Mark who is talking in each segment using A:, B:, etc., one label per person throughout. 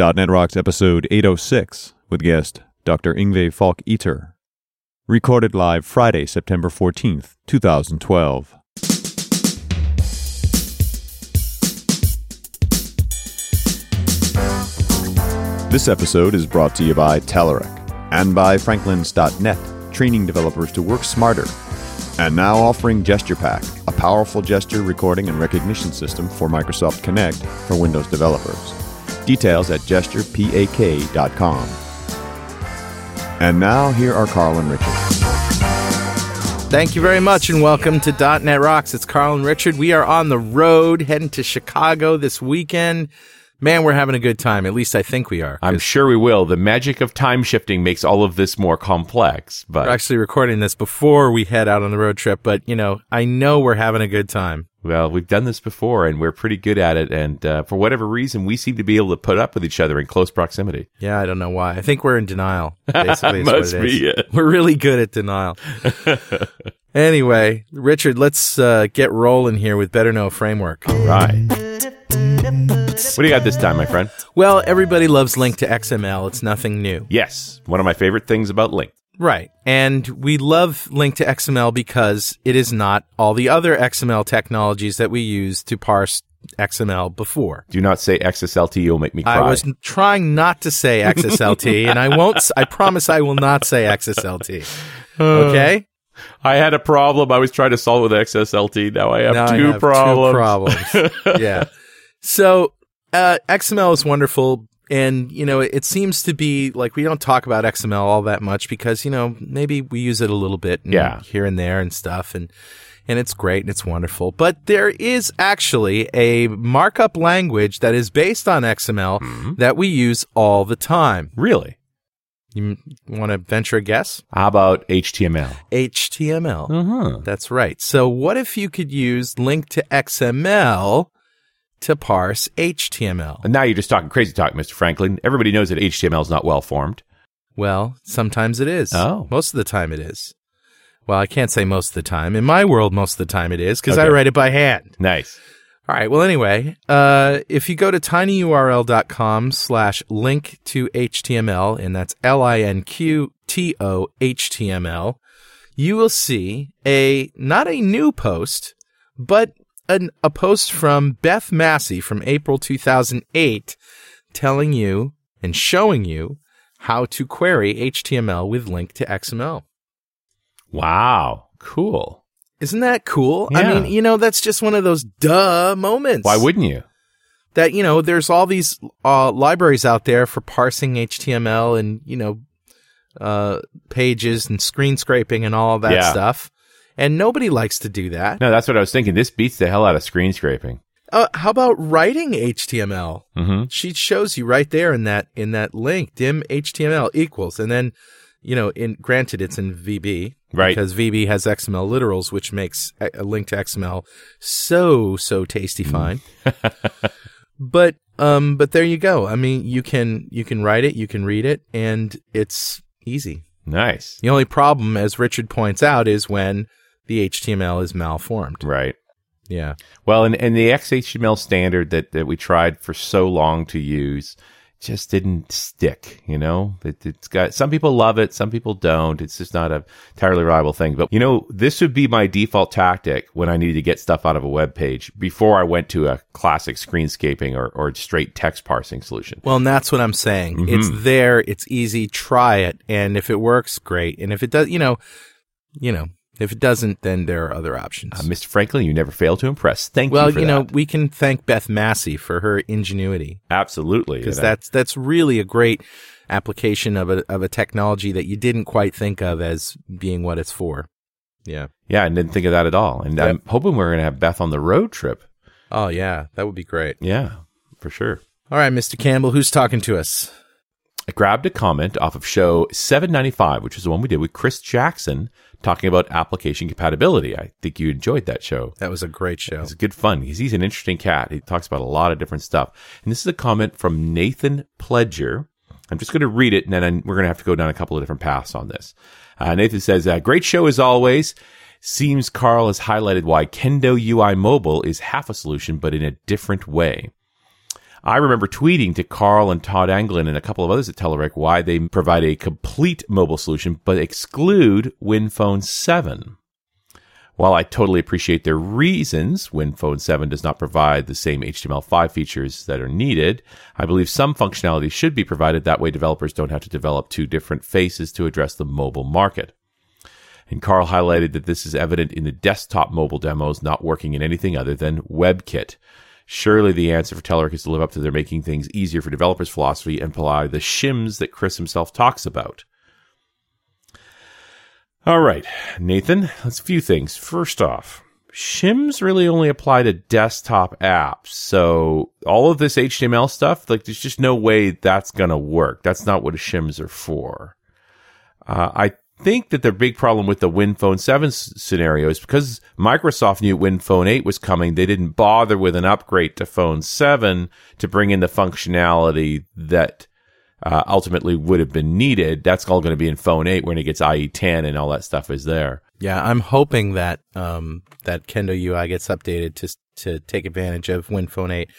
A: .NET Rocks episode 806 with guest Dr. Yngve Falck-Ytter. Recorded live Friday, September 14th, 2012. This episode is brought to you by Telerik and by Franklins.net, training developers to work smarter. And now offering GesturePak, a powerful gesture recording and recognition system for Microsoft Kinect for Windows developers. Details at gesturepak.com. And now here are Carl and Richard.
B: Thank you very much and welcome to .NET Rocks. It's Carl and Richard. We are on the road heading to Chicago this weekend. Man, we're having a good time. At least I think we are.
C: I'm sure we will. The magic of time shifting makes all of this more complex, but
B: We're actually recording this before we head out on the road trip, but you know, I know we're having a good time.
C: well, we've done this before and we're pretty good at it. And uh, for whatever reason, we seem to be able to put up with each other in close proximity.
B: Yeah, I don't know why. I think we're in denial. Basically, is what
C: Must
B: it
C: be
B: is.
C: it.
B: We're really good at denial. anyway, Richard, let's uh, get rolling here with Better Know Framework.
C: Right. What do you got this time, my friend?
B: Well, everybody loves LINQ to XML. It's nothing new.
C: Yes, one of my favorite things about LINQ.
B: Right. And we love LINQ to XML because it is not all the other XML technologies that we use to parse XML before.
C: Do not say XSLT, you'll make me cry.
B: I was trying not to say XSLT, and I won't. I promise I will not say XSLT. Okay.
C: I had a problem. I was trying to solve with XSLT. Now I have
B: Now I
C: two
B: have
C: problems.
B: Two problems. yeah. So uh, XML is wonderful, and you know it seems to be like we don't talk about XML all that much because you know maybe we use it a little bit, and
C: Yeah.
B: here and there and stuff, and and it's great and it's wonderful. But there is actually a markup language that is based on XML
C: Mm-hmm.
B: that we use all the time.
C: Really?
B: You want to venture a guess?
C: How about HTML?
B: HTML.
C: Uh-huh.
B: That's right. So what if you could use LINQ to XML to parse HTML?
C: And now you're just talking crazy talk, Mr. Franklin. Everybody knows that HTML is not well formed.
B: Well, sometimes it is.
C: Oh.
B: Most of the time it is. Well, I can't say most of the time. In my world, most of the time it is because I write it by hand.
C: Nice.
B: All right. Well, anyway, uh, if you go to tinyurl.com slash link to HTML, and that's L I N Q T O H T M L, you will see a, not a new post, but an, a post from Beth Massi from April 2008 telling you and showing you how to query HTML with LINQ to XML.
C: Wow. Cool.
B: Isn't that cool? I mean, you know, that's just one of those duh moments.
C: Why wouldn't you?
B: that you know there's all these uh, libraries out there for parsing HTML and you know uh, pages and screen scraping and all that
C: Yeah.
B: stuff, and nobody likes to do that.
C: No, that's what I was thinking. This beats the hell out of screen scraping.
B: Uh, how about writing HTML?
C: Mm-hmm.
B: She shows you right there in that in that link, dim HTML equals, and then you know, in granted it's in VB,
C: Right.
B: Because VB has XML literals, which makes a, a LINQ to XML so so tasty fine. but um, but there you go. I mean, you can you can write it, you can read it, and it's easy.
C: Nice.
B: The only problem, as Richard points out, is when the HTML is malformed.
C: Right.
B: Yeah.
C: Well, and, and the XHTML standard that, that we tried for so long to use just didn't stick, you know? It, it's got, some people love it, some people don't. It's just not a entirely reliable thing. But, you know, this would be my default tactic when I needed to get stuff out of a web page before I went to a classic screenscaping or, or straight text parsing solution.
B: Well, and that's what I'm saying. Mm-hmm. It's there. It's easy. Try it, and if it works, great. And if it does, you know, you know, if it doesn't, then there are other options.
C: Uh, Mr. Franklin, you never fail to impress. Thank
B: well,
C: you Well,
B: you know,
C: that.
B: we can thank Beth Massi for her ingenuity
C: Absolutely.
B: because that's that's really a great application of a of a technology that you didn't quite think of as being what it's for. Yeah.
C: yeah, I didn't think of that at all. And
B: Yep.
C: I'm hoping we're going to have Beth on the road trip.
B: Oh yeah, that would be great.
C: Yeah, for sure.
B: All right, Mr. Campbell, who's talking to us?
C: I grabbed a comment off of show 795, which is the one we did with Chris Jackson talking about application compatibility. I think you enjoyed that show.
B: That was a great show.
C: It's good fun. He's, he's an interesting cat. He talks about a lot of different stuff. And this is a comment from Nathan Pledger. I'm just going to read it and then we're going to have to go down a couple of different paths on this. Uh, Nathan says, uh, great show as always. Seems Carl has highlighted why Kendo UI Mobile is half a solution, but in a different way. I remember tweeting to Carl and Todd Anglin and a couple of others at Telerik why they provide a complete mobile solution but exclude WinPhone 7. While I totally appreciate their reasons, WinPhone 7 does not provide the same HTML5 features that are needed. I believe some functionality should be provided. That way, developers don't have to develop two different faces to address the mobile market. And Carl highlighted that this is evident in the desktop mobile demos not working in anything other than WebKit. Surely the answer for Telerik is to live up to their making things easier for developers philosophy and apply the shims that Chris himself talks about. All right, Nathan, let's a few things. First off, shims really only apply to desktop apps. So all of this HTML stuff, like there's just no way that's going to work. That's not what shims are for. Uh, I think that the big problem with the WinPhone 7 scenario is because Microsoft knew WinPhone 8 was coming, they didn't bother with an upgrade to Phone 7 to bring in the functionality that uh, ultimately would have been needed. That's all going to be in Phone 8 when it gets IE10 and all that stuff is there.
B: Yeah, I'm hoping that um, that Kendo UI gets updated to to take advantage of WinPhone 8.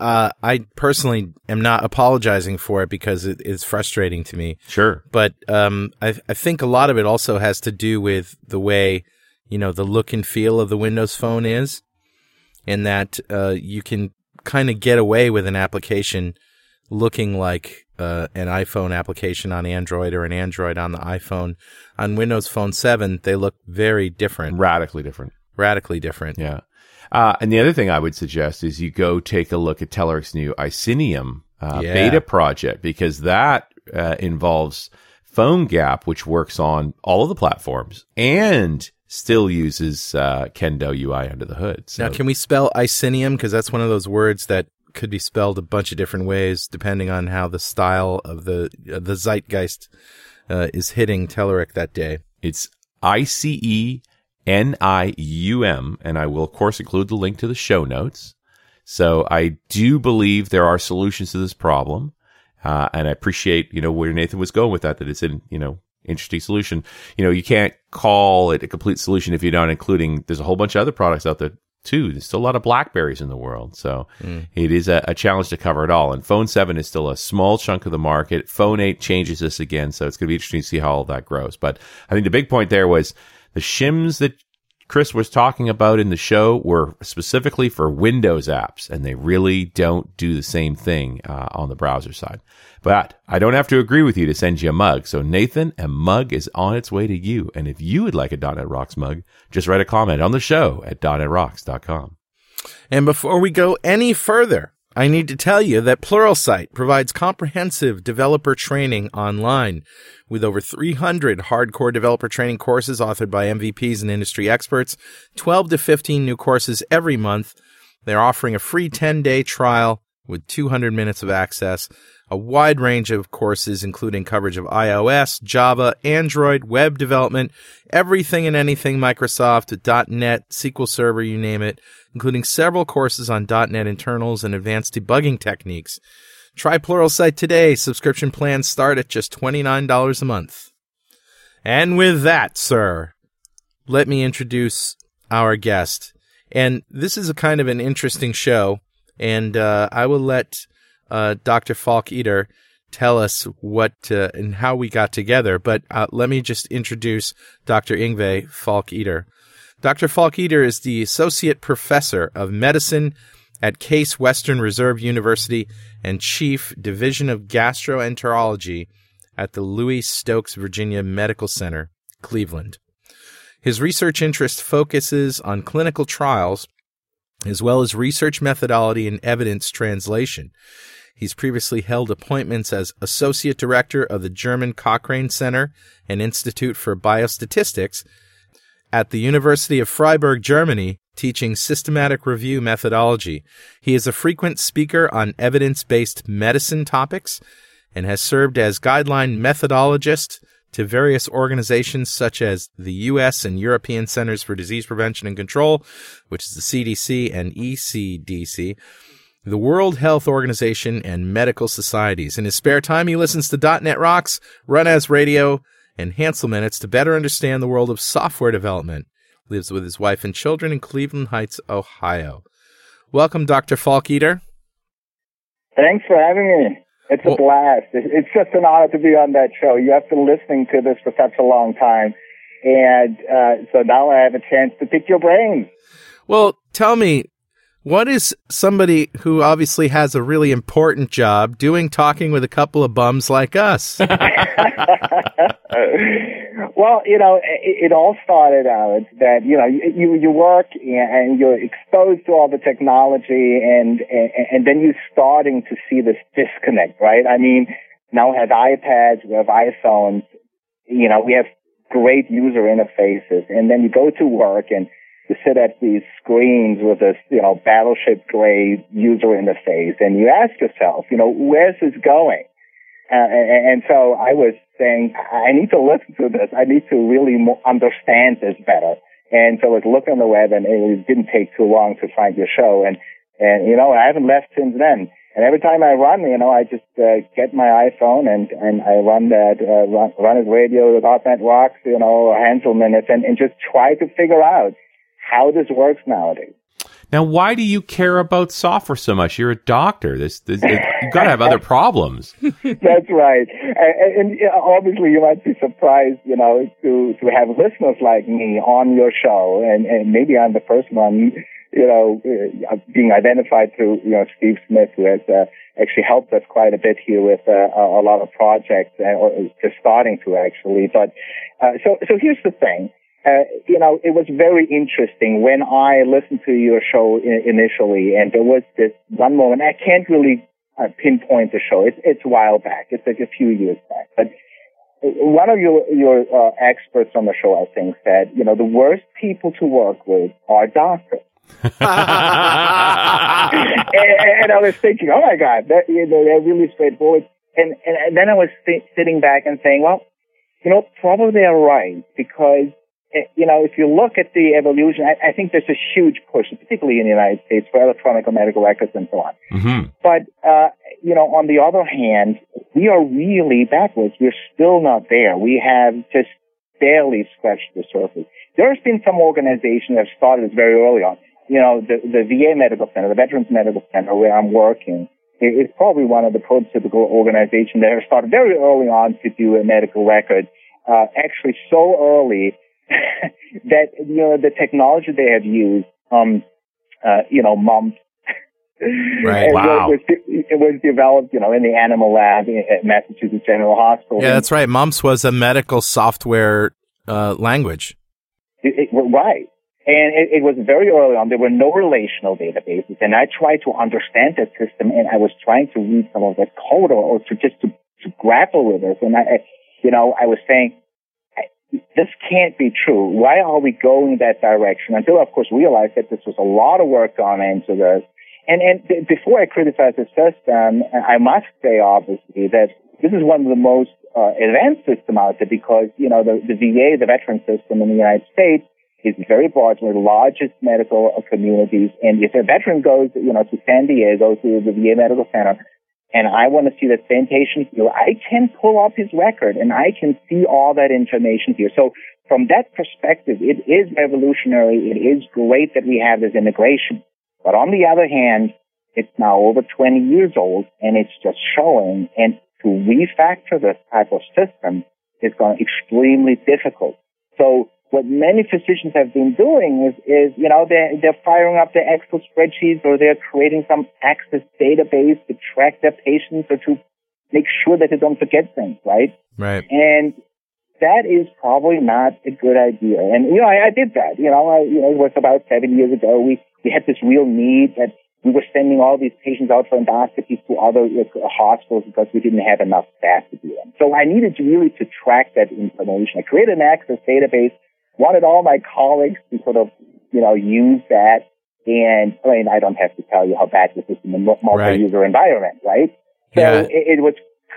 B: Uh, I personally am not apologizing for it because it is frustrating to me.
C: Sure,
B: but um, I I think a lot of it also has to do with the way you know the look and feel of the Windows Phone is, and that uh, you can kind of get away with an application looking like uh, an iPhone application on Android or an Android on the iPhone. On Windows Phone 7, they look very different.
C: Radically different.
B: Radically different.
C: Yeah. Uh, and the other thing I would suggest is you go take a look at Telerik's new Icenium uh, yeah. beta project because that uh, involves PhoneGap, which works on all of the platforms and still uses uh, Kendo UI under the hood.
B: So. Now, can we spell Icenium? Because that's one of those words that could be spelled a bunch of different ways depending on how the style of the uh, the zeitgeist uh, is hitting Telerik that day.
C: It's I C E N I U M, and I will of course include the link to the show notes. So I do believe there are solutions to this problem, uh, and I appreciate you know where Nathan was going with that. That it's in you know interesting solution. You know you can't call it a complete solution if you're not including. There's a whole bunch of other products out there too. There's still a lot of Blackberries in the world. So mm. it is a, a, challenge to cover it all. And Phone 7 is still a small chunk of the market. Phone 8 changes this again. So it's going to be interesting to see how all that grows. But I think the big point there was the shims that Chris was talking about in the show were specifically for Windows apps, and they really don't do the same thing uh, on the browser side. But I don't have to agree with you to send you a mug. So Nathan, a mug is on its way to you. And if you would like a .NET Rocks mug, just write a comment on the show at .NETRocks.com.
B: And before we go any further, I need to tell you that Pluralsight provides comprehensive developer training online with over 300 hardcore developer training courses authored by MVPs and industry experts, 12 to 15 new courses every month. They're offering a free 10 day trial with 200 minutes of access a wide range of courses, including coverage of iOS, Java, Android, web development, everything and anything Microsoft, .NET, SQL Server, you name it, including several courses on .NET internals and advanced debugging techniques. Try Pluralsight today. Subscription plans start at just $29 a month. And with that, sir, let me introduce our guest. And this is a kind of an interesting show, and uh, I will let uh, Dr. Falck-Ytter tell us what uh, and how we got together. But uh, let me just introduce Dr. Yngve Falck-Ytter. Dr. Falck-Ytter is the Associate Professor of Medicine at Case Western Reserve University and Chief Division of Gastroenterology at the Louis Stokes, Virginia Medical Center, Cleveland. His research interest focuses on clinical trials as well as research methodology and evidence translation. He's previously held appointments as Associate Director of the German Cochrane Center and Institute for Biostatistics at the University of Freiburg, Germany, teaching systematic review methodology. He is a frequent speaker on evidence based medicine topics and has served as guideline methodologist to various organizations such as the U.S. and European Centers for Disease Prevention and Control, which is the CDC and ECDC, the World Health Organization, and medical societies. In his spare time, he listens to .NET Rocks, RunAs Radio, and Hanselminutes to better understand the world of software development. Lives with his wife and children in Cleveland Heights, Ohio. Welcome, Dr. Falck-Ytter.
D: Thanks for having me. It's a
B: Well-
D: blast. It's just an honor to be on that show. You have been listening to this for such a long time. And uh, so now I have a chance to pick your brains.
B: Well, tell me, what is somebody who obviously has a really important job doing talking with a couple of bums like us?
D: well, you know, it, it all started out that you know you you work and you're exposed to all the technology, and and, and then you're starting to see this disconnect, right? I mean, now we have iPads, we have iPhones, you know, we have great user interfaces, and then you go to work and you sit at these screens with this, you know, battleship grade user interface, and you ask yourself, you know, where's this going? Uh, and, and so I was saying, I need to listen to this. I need to really understand this better. And so I was looking on the web, and it didn't take too long to find your show. And and you know, I haven't left since then. And every time I run, you know, I just uh, get my iPhone and and I run that uh, run, run his radio, the .NET Rocks, you know, Hanselminutes, and, and just try to figure out how this works nowadays.
C: Now, why do you care about software so much? You're a doctor. This, this you've got to have other problems.
D: That's right. And, and obviously, you might be surprised, you know, to to have listeners like me on your show, and and maybe I'm the first one, you know, uh, being identified through you know Steve Smith, who has uh, actually helped us quite a bit here with uh, a, lot of projects, uh, or just starting to actually. But uh, so so here's the thing. Uh, you know, it was very interesting when I listened to your show initially, and there was this one moment. I can't really uh, pinpoint the show. It's it's a while back. It's like a few years back. But one of your your uh, experts on the show, I think, said, you know, the worst people to work with are doctors. and, and I was thinking, oh my God, that, you know, they're really straightforward. And, and, and then I was th- sitting back and saying, well, you know, probably they're right because, you know, if you look at the evolution, I, I think there's a huge push, particularly in the United States, for electronic medical records and so on.
C: hmm
D: But, uh, you know, on the other hand, we are really backwards. We're still not there. We have just barely scratched the surface. There's been some organizations that have started this very early on. You know, the, the VA Medical Center, the Veterans Medical Center where I'm working, is probably one of the prototypical organizations that have started very early on to do a medical record. Uh, actually so early that, you know, the technology they have used, um, uh, you know, mumps,
B: Right.
D: it
C: Wow.
D: Was, it was developed, you know, in the animal lab at Massachusetts General Hospital.
B: yeah, that's right. Mumps was a medical software uh, language.
D: It, it, right. And it, it was very early on. There were no relational databases, and I tried to understand that system, and I was trying to read some of that code or, or to just to, to grapple with it. And I, I, you know, I was saying, this can't be true. Why are we going that direction? Until, of course, realized that this was a lot of work gone into this. And, and before I criticize the system, I must say, obviously, that this is one of the most uh, advanced system out there because, you know, the, the VA, the veteran system in the United States, is very broad, one of the largest medical communities. And if a veteran goes, you know, to San Diego, to the VA Medical Center, and I want to see that same patient here, I can pull up his record and I can see all that information here. So from that perspective, it is revolutionary. It is great that we have this integration. But on the other hand, it's now over 20 years old and it's just showing and to refactor this type of system is going extremely difficult. So what many physicians have been doing is, is you know, they're, they're firing up their Excel spreadsheets or they're creating some Access database to track their patients or to make sure that they don't forget things, right?
B: Right.
D: And that is probably not a good idea. And, you know, I, I did that. You know, I, you know, it was about seven years ago. We, we had this real need that we were sending all these patients out for endoscopies to other uh, hospitals because we didn't have enough staff to do them. So I needed to really to track that information. I created an access database, wanted all my colleagues to sort of, you know, use that. And I mean, I don't have to tell you how bad this is in the multi-user environment, right? So
B: Yeah.
D: it, it was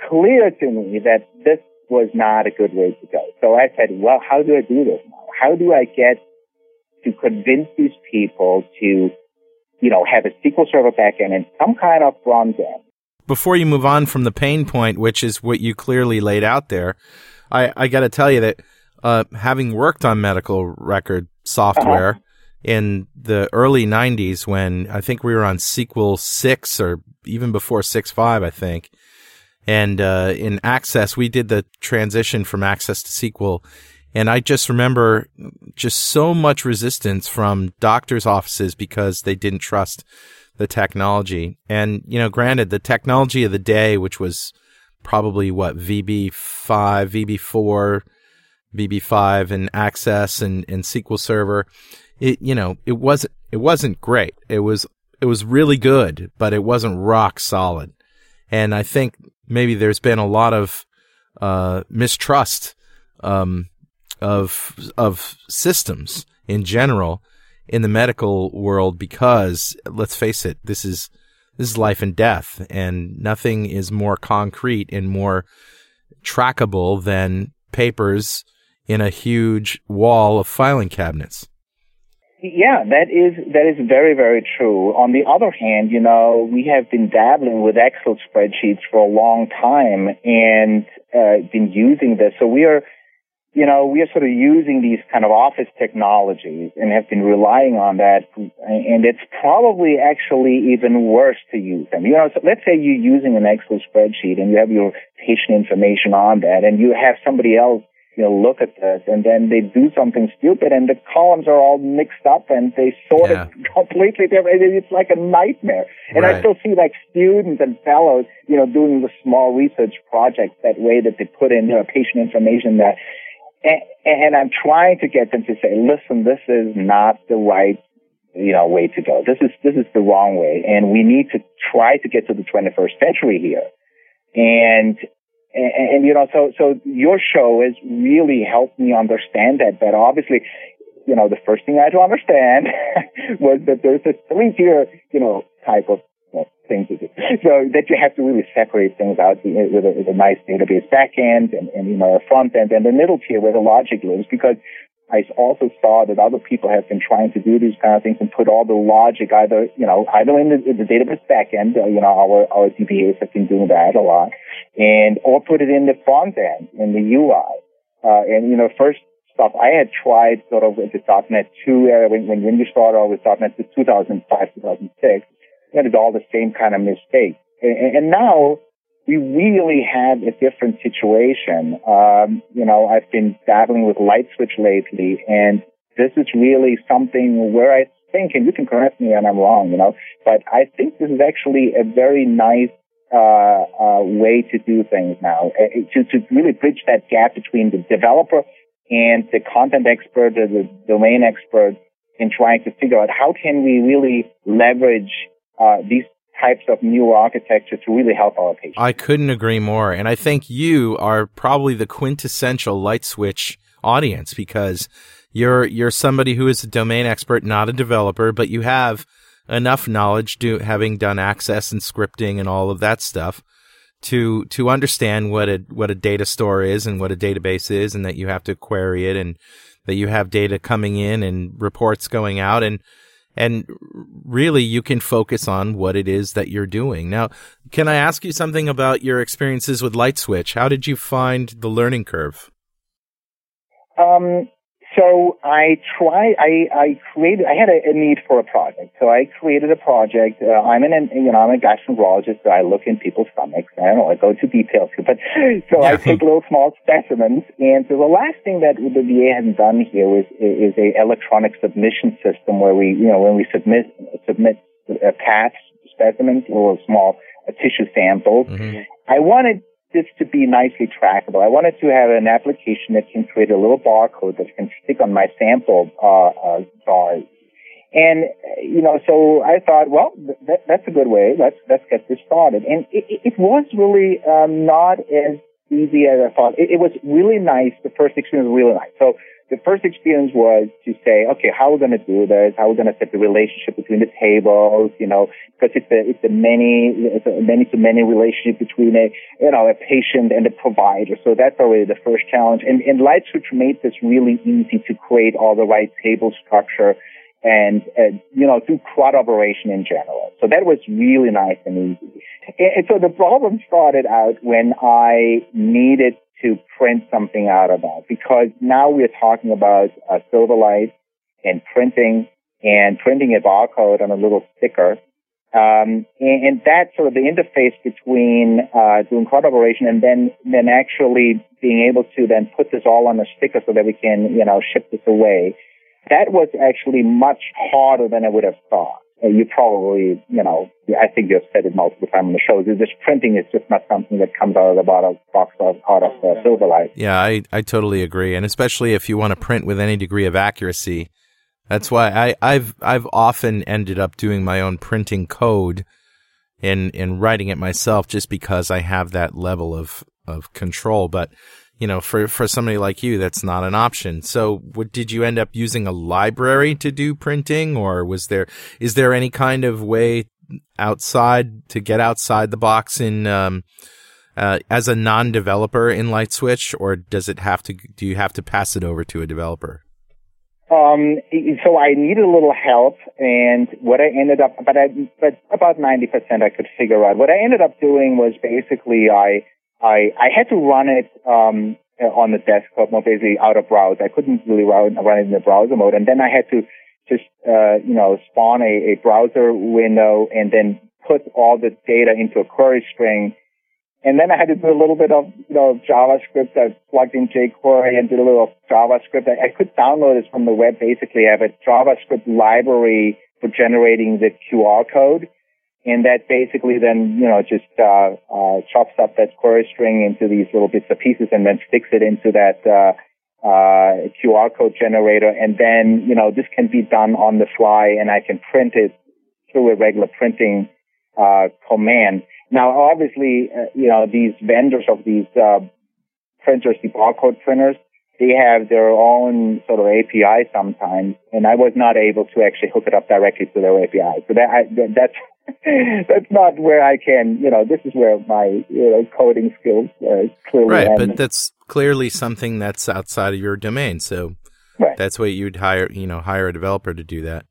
D: clear to me that this was not a good way to go. So I said, well, how do I do this now? How do I get to convince these people to, you know, have a SQL Server backend and some kind of front end?
B: Before you move on from the pain point, which is what you clearly laid out there, I, I got to tell you that uh, having worked on medical record software, in the early 90s when I think we were on SQL 6 or even before 6.5, I think. And uh, in Access, we did the transition from Access to SQL. And I just remember just so much resistance from doctors' offices because they didn't trust the technology. And, you know, granted, the technology of the day, which was probably what, VB5, VB4, VB5 and Access and, and SQL Server, it, you know, it wasn't, it wasn't great. It was, it was really good, but it wasn't rock solid. And I think maybe there's been a lot of, uh, mistrust, um, of, of systems in general in the medical world because let's face it, this is this is life and death, and nothing is more concrete and more trackable than papers in a huge wall of filing cabinets.
D: Yeah, that is that is very very true. On the other hand, you know, we have been dabbling with Excel spreadsheets for a long time and uh, been using this. So we are you know, we are sort of using these kind of office technologies and have been relying on that. And it's probably actually even worse to use them. You know, so let's say you're using an Excel spreadsheet and you have your patient information on that and you have somebody else, you know, look at this and then they do something stupid and the columns are all mixed up and they sort yeah. it completely different. It's like a nightmare. And right. I still see like students and fellows, you know, doing the small research projects that way that they put in, you know, patient information that and, and I'm trying to get them to say, listen, this is not the right you know way to go. This is this is the wrong way, and we need to try to get to the 21st century here. And and, and you know, so so your show has really helped me understand that better. Obviously, you know, the first thing I had to understand was that there's a three-tier, you know, type of thing to do. So that you have to really separate things out with a, with a nice database backend and, and, you know, a front end and the middle tier where the logic lives because I also saw that other people have been trying to do these kind of things and put all the logic either, you know, either in the, in the database backend, uh, you know, our, our DBAs have been doing that a lot, and, or put it in the front end, in the UI. Uh, and, you know, first stuff I had tried sort of with the .NET 2 area when, when, you started out with .NET 2, 2005, 2006, that is all the same kind of mistake. And, and now we really have a different situation. Um, you know, I've been dabbling with LightSwitch lately, and this is really something where I think, and you can correct me when I'm wrong, you know, but I think this is actually a very nice uh, uh, way to do things now, uh, to, to really bridge that gap between the developer and the content expert or the domain expert in trying to figure out how can we really leverage uh, these types of new architecture to really help our patients.
B: I couldn't agree more. And I think you are probably the quintessential light switch audience because you're you're somebody who is a domain expert, not a developer, but you have enough knowledge do, having done access and scripting and all of that stuff to to understand what a what a data store is and what a database is and that you have to query it and that you have data coming in and reports going out and and really you can focus on what it is that you're doing. Now, can I ask you something about your experiences with LightSwitch? How did you find the learning curve?
D: Um, so I tried, I, I created, I had a, a, need for a project. So I created a project. Uh, I'm an, you know, I'm a gastroenterologist, so I look in people's stomachs. I don't know, I go into details, but so yeah. I take little small specimens. And so the last thing that the VA hasn't done here is, is a electronic submission system where we, you know, when we submit, submit a PAT specimens, little small uh, tissue samples. Mm-hmm. I wanted this to be nicely trackable. I wanted to have an application that can create a little barcode that can stick on my sample uh, uh. And you know, so I thought, well, th- that's a good way. Let's let's get this started. And it, it was really um, not as easy as I thought. It, it was really nice. The first experience was really nice. So the first experience was to say, okay, how are we going to do this? How are we going to set the relationship between the tables? You know, because it's a it's a many it's a many to many relationship between a you know a patient and a provider. So that's already the first challenge. And and LightSwitch made this really easy to create all the right table structure and uh, you know do CRUD operation in general. So that was really nice and easy. And, and so the problem started out when I needed to print something out of that because now we're talking about uh, Silverlight and printing and printing a barcode on a little sticker. Um, and, and that's sort of the interface between uh, doing collaboration and then then actually being able to then put this all on a sticker so that we can you know ship this away. That was actually much harder than I would have thought. Uh, you probably, you know, I think you've said it multiple times on the shows. This printing is just not something that comes out of the bottom box of, out of uh, Silverlight.
B: Yeah, I, I totally agree, and especially if you want to print with any degree of accuracy, that's why I, I've I've often ended up doing my own printing code and and writing it myself just because I have that level of of control. But you know, for, for somebody like you, that's not an option. So what, did you end up using a library to do printing or was there, is there any kind of way outside to get outside the box in, um, uh, as a non-developer in LightSwitch or does it have to, do you have to pass it over to a developer?
D: Um, so I needed a little help and what I ended up, but I, but about 90% I could figure out. What I ended up doing was basically I, I I had to run it um, on the desktop mode, basically out of browser. I couldn't really run, run it in the browser mode, and then I had to just uh, you know spawn a, a browser window and then put all the data into a query string. And then I had to do a little bit of, you know, JavaScript. I plugged in jQuery and did a little JavaScript. I, I could download this from the web. Basically, I have a JavaScript library for generating the QR code and that basically then you know just uh, uh, chops up that query string into these little bits of pieces and then sticks it into that uh, uh QR code generator, and then you know this can be done on the fly, and I can print it through a regular printing uh, command. Now, obviously, uh, you know these vendors of these printers, the barcode printers, they have their own sort of API sometimes, and I was not able to actually hook it up directly to their API. So that, I, that that's that's not where I can, you know, this is where my you know coding skills uh, clearly
B: right.
D: End.
B: But that's clearly something that's outside of your domain. So right. that's why you'd hire, you know, hire a developer to do that.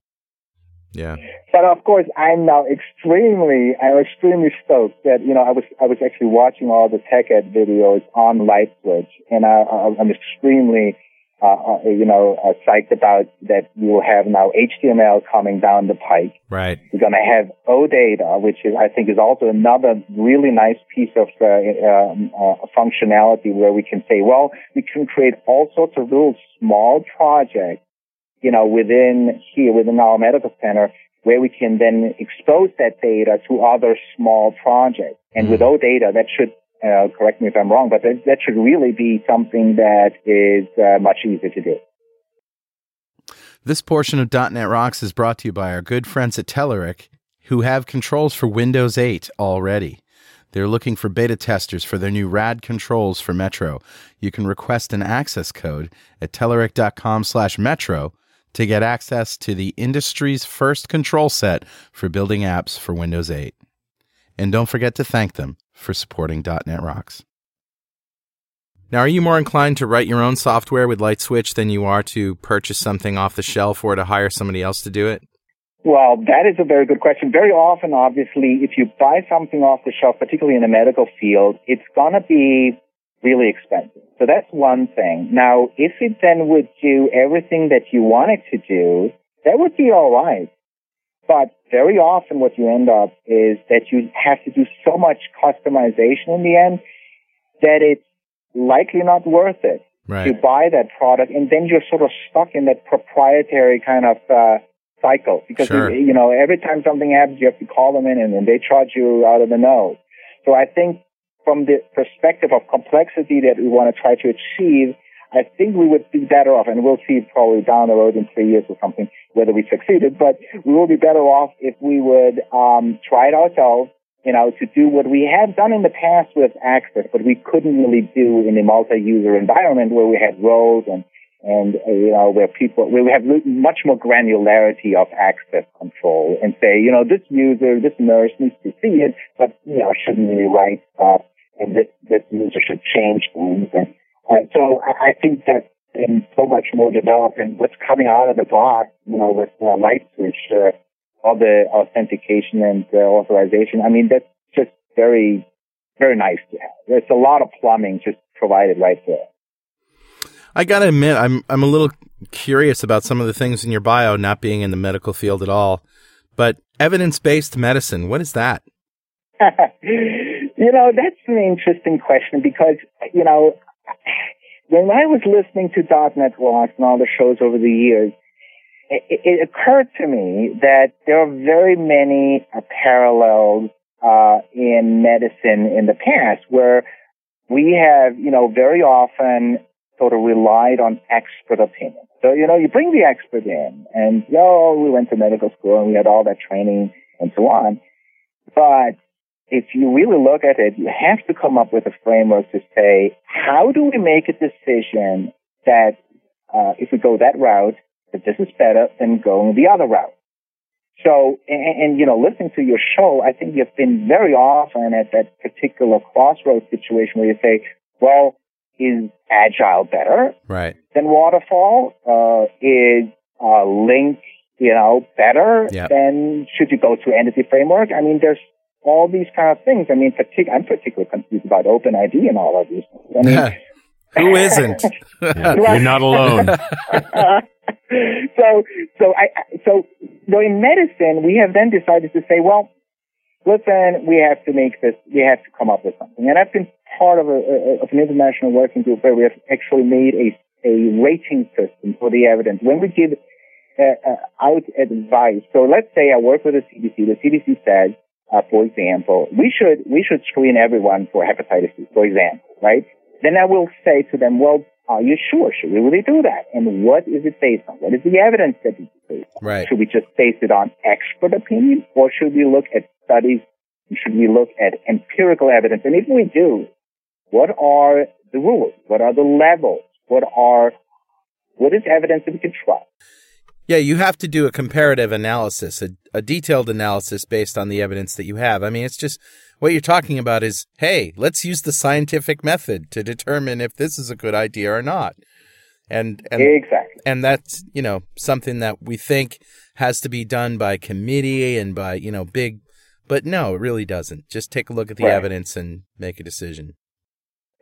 B: Yeah.
D: But of course, I'm now extremely, I'm extremely stoked that you know I was I was actually watching all the tech ed videos on LightSwitch, and I, I'm extremely uh, uh, you know, uh, psyched about that we will have now HTML coming down the pike.
B: Right.
D: We're going to have OData, which is, I think, is also another really nice piece of uh, um, uh, functionality where we can say, well, we can create all sorts of little small projects, you know, within here, within our medical center, where we can then expose that data to other small projects. And mm. with OData, that should uh, correct me if I'm wrong, but that, that should really be something that is uh, much easier to do.
B: This portion of .NET Rocks is brought to you by our good friends at Telerik, who have controls for Windows 8 already. They're looking for beta testers for their new rad controls for Metro. You can request an access code at telerik.com slash metro to get access to the industry's first control set for building apps for Windows 8. And don't forget to thank them for supporting .NET Rocks. Now, are you more inclined to write your own software with LightSwitch than you are to purchase something off the shelf or to hire somebody else to do it?
D: Well, that is a very good question. Very often, obviously, if you buy something off the shelf, particularly in the medical field, it's going to be really expensive. So that's one thing. Now, if it then would do everything that you want it to do, that would be all right. But very often what you end up is that you have to do so much customization in the end that it's likely not worth it
B: right.
D: to buy that product. And then you're sort of stuck in that proprietary kind of, uh, cycle because
B: sure.
D: you know every time something happens you have to call them in and, and they charge you out of the nose so i think from the perspective of complexity that we want to try to achieve I think we would be better off, and we'll see probably down the road in three years or something whether we succeeded, but we will be better off if we would um, try it ourselves, you know, to do what we have done in the past with Access, but we couldn't really do in a multi-user environment where we had roles and and uh, you know where people where we have much more granularity of access control and say you know this user this nurse needs to see it but you know shouldn't really write stuff and this this user should change things and and so I, I think that in so much more developed and what's coming out of the box, you know, with uh, LightSwitch, uh, all the authentication and uh, authorization. I mean, that's just very, very nice to have. There's a lot of plumbing just provided right there.
B: I gotta admit, I'm I'm a little curious about some of the things in your bio not being in the medical field at all. But evidence based medicine, what is that?
D: you know, that's an interesting question because, you know, when I was listening to .NET Rocks and all the shows over the years, it, it occurred to me that there are very many uh, parallels uh, in medicine in the past where we have, you know, very often sort of relied on expert opinion. So, you know, you bring the expert in and, oh, we went to medical school and we had all that training and so on. But if you really look at it, you have to come up with a framework to say, how do we make a decision that uh, if we go that route, that this is better than going the other route? So, and, and, you know, listening to your show, I think you've been very often at that particular crossroads situation where you say, well, is agile better
B: right.
D: than waterfall? Uh, is uh, LINQ, you know, better
B: Yep.
D: than should you go to entity framework? I mean, there's all these kind of things. I mean, partic- I'm particularly confused about OpenID and all of these things. I mean,
B: Who isn't?
C: Yeah, You're not alone.
D: so, so I, I- so, so in medicine, we have then decided to say, well, listen, we have to make this, we have to come up with something. And I've been part of a, a of an international working group where we have actually made a, a rating system for the evidence. When we give uh, uh, out advice, so let's say I work with the CDC, the CDC says, uh, for example, we should, we should screen everyone for hepatitis C, for example, right? Then I will say to them, well, are you sure? Should we really do that? And what is it based on? What is the evidence that it's based on?
B: right.
D: Should we just base it on expert opinion or should we look at studies? Should we look at empirical evidence? And if we do, what are the rules? What are the levels? What are, what is evidence that we can trust?
B: Yeah, you have to do a comparative analysis, a, a detailed analysis based on the evidence that you have. I mean, it's just what you're talking about is, hey, let's use the scientific method to determine if this is a good idea or not. And and
D: exactly.
B: and that's, you know, something that we think has to be done by committee and by, you know, big but no, it really doesn't. Just take a look at the
D: Right.
B: evidence and make a decision.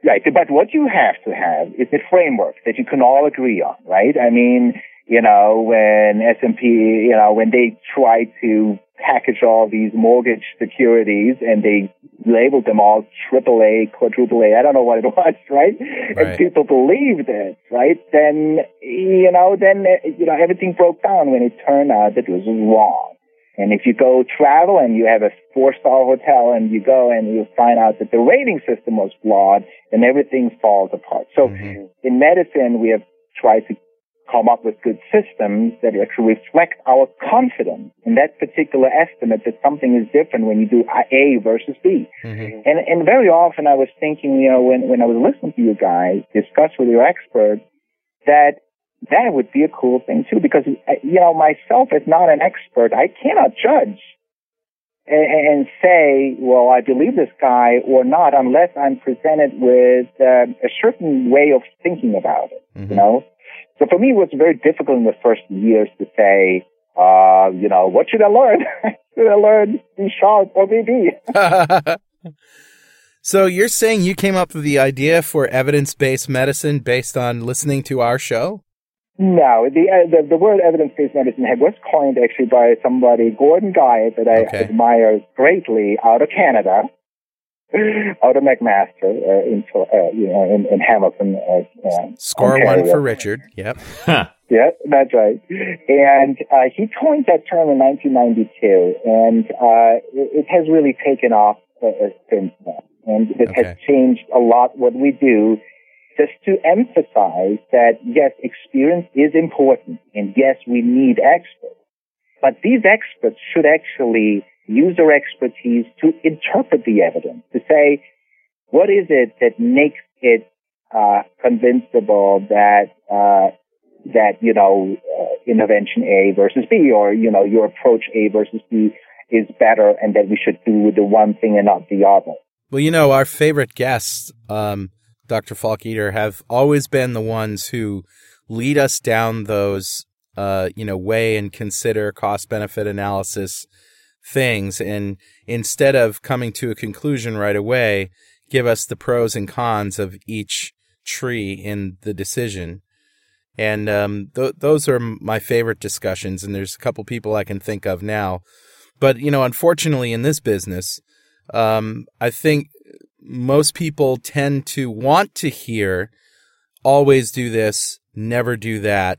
D: Right. But what you have to have is a framework that you can all agree on, right? I mean, you know, when S&P, you know, when they try to package all these mortgage securities and they labeled them all triple A, quadruple A, I don't know what it was, right?
B: Right.
D: And people believed it, right? Then, you know, then, you know, everything broke down when it turned out that it was wrong. And if you go travel and you have a four-star hotel and you go and you find out that the rating system was flawed, then everything falls apart. So
B: Mhm.
D: in medicine, we have tried to come up with good systems that actually reflect our confidence in that particular estimate that something is different when you do A versus B.
B: Mhm.
D: And, and very often I was thinking, you know, when, when I was listening to you guys discuss with your expert, that that would be a cool thing too, because, uh, you know, myself as not an expert, I cannot judge and, and say, well, I believe this guy or not, unless I'm presented with uh, a certain way of thinking about it,
B: Mhm.
D: you know? So for me, it was very difficult in the first years to say, uh, you know, what should I learn? should I learn C sharp or VB?
B: so you're saying you came up with the idea for evidence-based medicine based on listening to our show?
D: No, the, uh, the the word evidence-based medicine had- was coined actually by somebody, Gordon Guyatt, that I
B: Okay.
D: admire greatly, out of Canada, out of McMaster uh, in uh, you know in, in Hamilton. Uh, uh,
B: Score
D: Ontario.
B: one for Richard. Yep.
C: Huh.
D: Yeah, that's right. And uh, he coined that term in 1992, and uh, it, it has really taken off since then. And it has changed a lot what we do just to emphasize that, yes, experience is important, and yes, we need experts. But these experts should actually use their expertise to interpret the evidence, to say, what is it that makes it uh, that uh, that you know uh, intervention A versus B, or you know your approach A versus B is better, and that we should do the one thing and not the other.
B: Well, you know, our favorite guests, um, Dr. Falck-Ytter, have always been the ones who lead us down those, uh, you know, weigh and consider cost benefit analysis things. And instead of coming to a conclusion right away, give us the pros and cons of each tree in the decision. And um, th- those are my favorite discussions. And there's a couple people I can think of now. But, you know, unfortunately in this business, um, I think most people tend to want to hear always do this, never do that.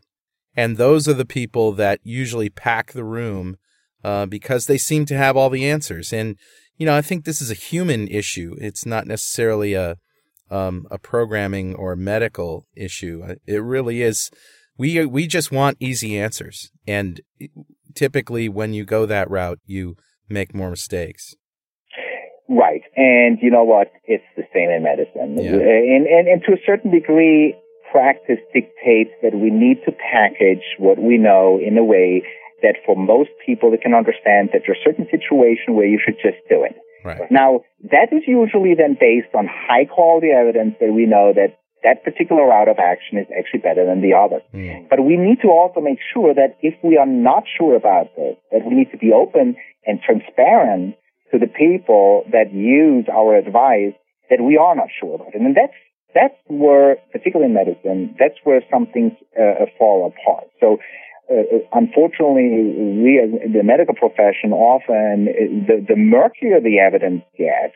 B: And those are the people that usually pack the room uh, because they seem to have all the answers. And, you know, I think this is a human issue. It's not necessarily a, um, a programming or medical issue. Uh, it really is. We, we just want easy answers. And typically when you go that route, you make more mistakes.
D: Right. And you know what? It's the same in medicine. Yeah. And, and, and to a certain degree, practice dictates that we need to package what we know in a way that for most people they can understand that there's a certain situation where you should just do it.
B: Right.
D: Now, that is usually then based on high quality evidence that we know that that particular route of action is actually better than the other. Mm. But we need to also make sure that if we are not sure about this, that we need to be open and transparent to the people that use our advice that we are not sure about it. And that's, that's where, particularly in medicine, that's where some things uh, fall apart. So, uh, unfortunately, we as the medical profession often, uh, the, the murkier the evidence gets,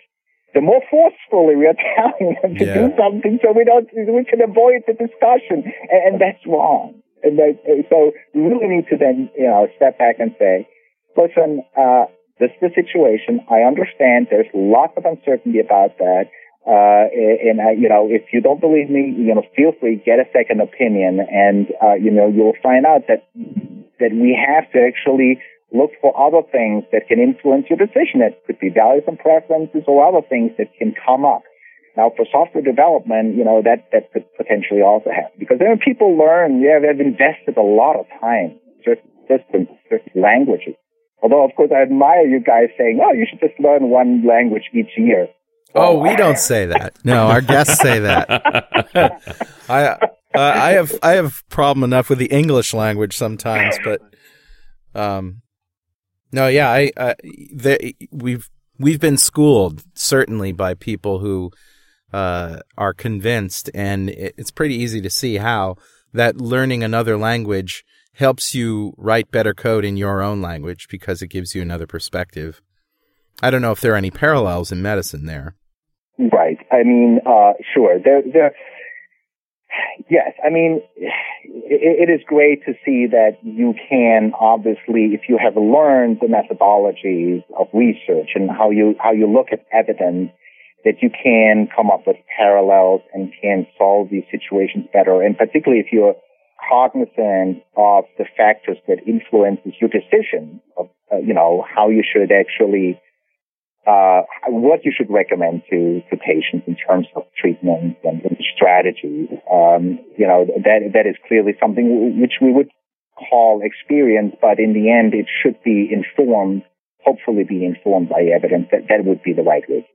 D: the more forcefully we are telling them to yeah. do something so we don't, we can avoid the discussion. And, and that's wrong. And that, uh, so we really need to then, you know, step back and say, listen, uh, this is the situation. I understand there's lots of uncertainty about that. Uh, and, uh, you know, if you don't believe me, you know, feel free, get a second opinion and, uh, you know, you'll find out that, that we have to actually look for other things that can influence your decision. It could be values and preferences or other things that can come up. Now, for software development, you know, that, that could potentially also happen because then people learn, yeah, they've invested a lot of time, just systems, just languages. Although, of course, I admire you guys saying, "Oh, you should just learn one language each year."
B: Oh, we don't say that. No, our guests say that. I uh, I have I have problem enough with the English language sometimes, but um, no, yeah, I uh, the, we've we've been schooled certainly by people who uh, are convinced, and it's pretty easy to see how that learning another language helps you write better code in your own language because it gives you another perspective. I don't know if there are any parallels in medicine there.
D: Right. I mean, uh, sure. There, there. Yes. I mean, it, it is great to see that you can obviously, if you have learned the methodologies of research and how you how you look at evidence, that you can come up with parallels and can solve these situations better. And particularly if you're cognizant of the factors that influences your decision of, uh, you know, how you should actually, uh, what you should recommend to, to patients in terms of treatment and, and strategies. Um, you know, that, that is clearly something which we would call experience, but in the end, it should be informed, hopefully be informed by evidence. That, that would be the right way.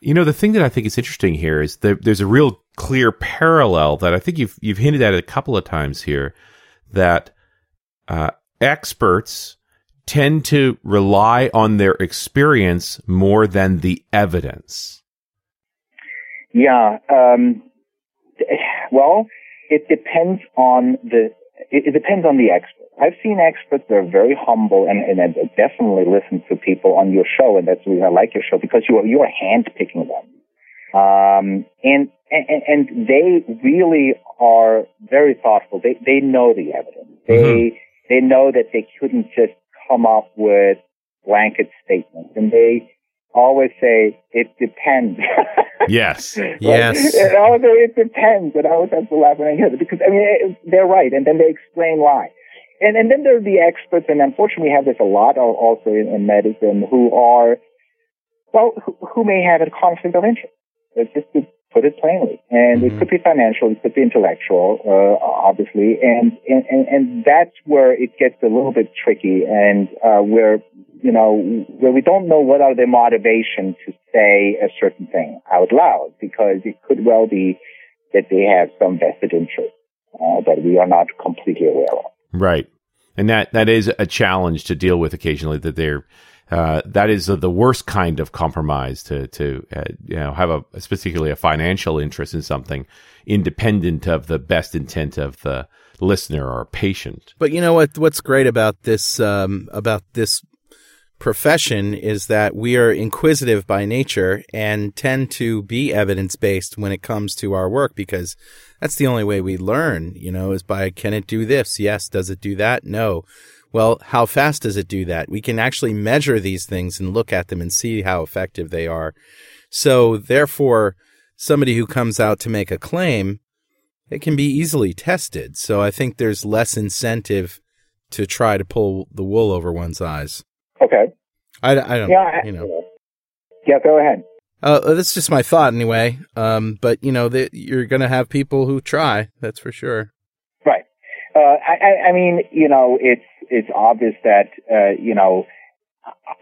C: You know, the thing that I think is interesting here is that there's a real clear parallel that I think you've you've hinted at a couple of times here that uh, experts tend to rely on their experience more than the evidence.
D: Yeah. Um, well, it depends on the it, depends on the expert. I've seen experts that are very humble and, and I definitely listen to people on your show, and that's the reason I like your show because you are you are handpicking them, um, and, and and they really are very thoughtful. They they know the evidence. They mm-hmm. they know that they couldn't just come up with blanket statements, and they always say it depends.
C: yes,
B: yes.
D: And also it depends, and I always have to laugh when I hear it because I mean they're right, and then they explain why and and then there are the experts, and unfortunately, we have this a lot also in, in medicine who are, well, who, who, may have a conflict of interest. Just to put it plainly, and mm-hmm. it could be financial, it could be intellectual, uh, obviously, and, and and that's where it gets a little bit tricky, and uh, where you know where we don't know what are their motivation to say a certain thing out loud, because it could well be that they have some vested interest uh, that we are not completely aware of.
C: Right. And that, that is a challenge to deal with occasionally that they're, uh, that is the worst kind of compromise to to uh, you know have a particularly a financial interest in something independent of the best intent of the listener or patient.
B: But you know what? What's great about this um, about this profession is that we are inquisitive by nature and tend to be evidence based when it comes to our work because that's the only way we learn. You know, is by can it do this? Yes. Does it do that? No. Well, how fast does it do that? We can actually measure these things and look at them and see how effective they are. So therefore, somebody who comes out to make a claim, it can be easily tested. So I think there's less incentive to try to pull the wool over one's eyes.
D: Okay.
B: I, I don't,
D: yeah,
B: you know.
D: Yeah, go ahead.
B: Uh, that's just my thought anyway. Um, but you know, the, you're going to have people who try. That's for sure.
D: Right. Uh, I, I mean, you know, it's it's obvious that uh, you know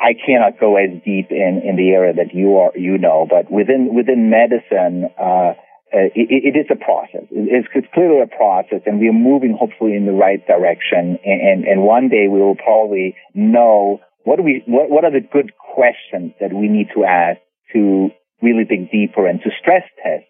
D: I cannot go as deep in in the area that you are you know, but within within medicine. Uh, uh, it, it is a process. It's, it's, clearly a process, and we are moving hopefully in the right direction. And, and, and one day we will probably know what do we what, what are the good questions that we need to ask to really dig deeper and to stress test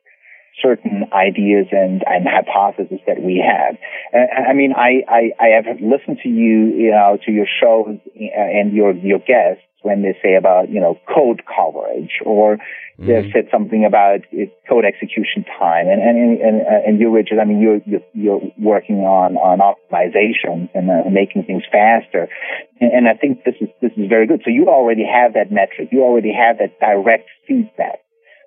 D: certain ideas and, and hypotheses that we have. Uh, I mean, I, I, I have listened to you, you know, to your shows and your, your guests when they say about, you know, code coverage or mm-hmm. they've said something about code execution time. And, and, and, uh, and you, Richard, I mean, you're, you're, you're working on, on optimization and uh, making things faster. And, and I think this is, this is very good. So you already have that metric. You already have that direct feedback.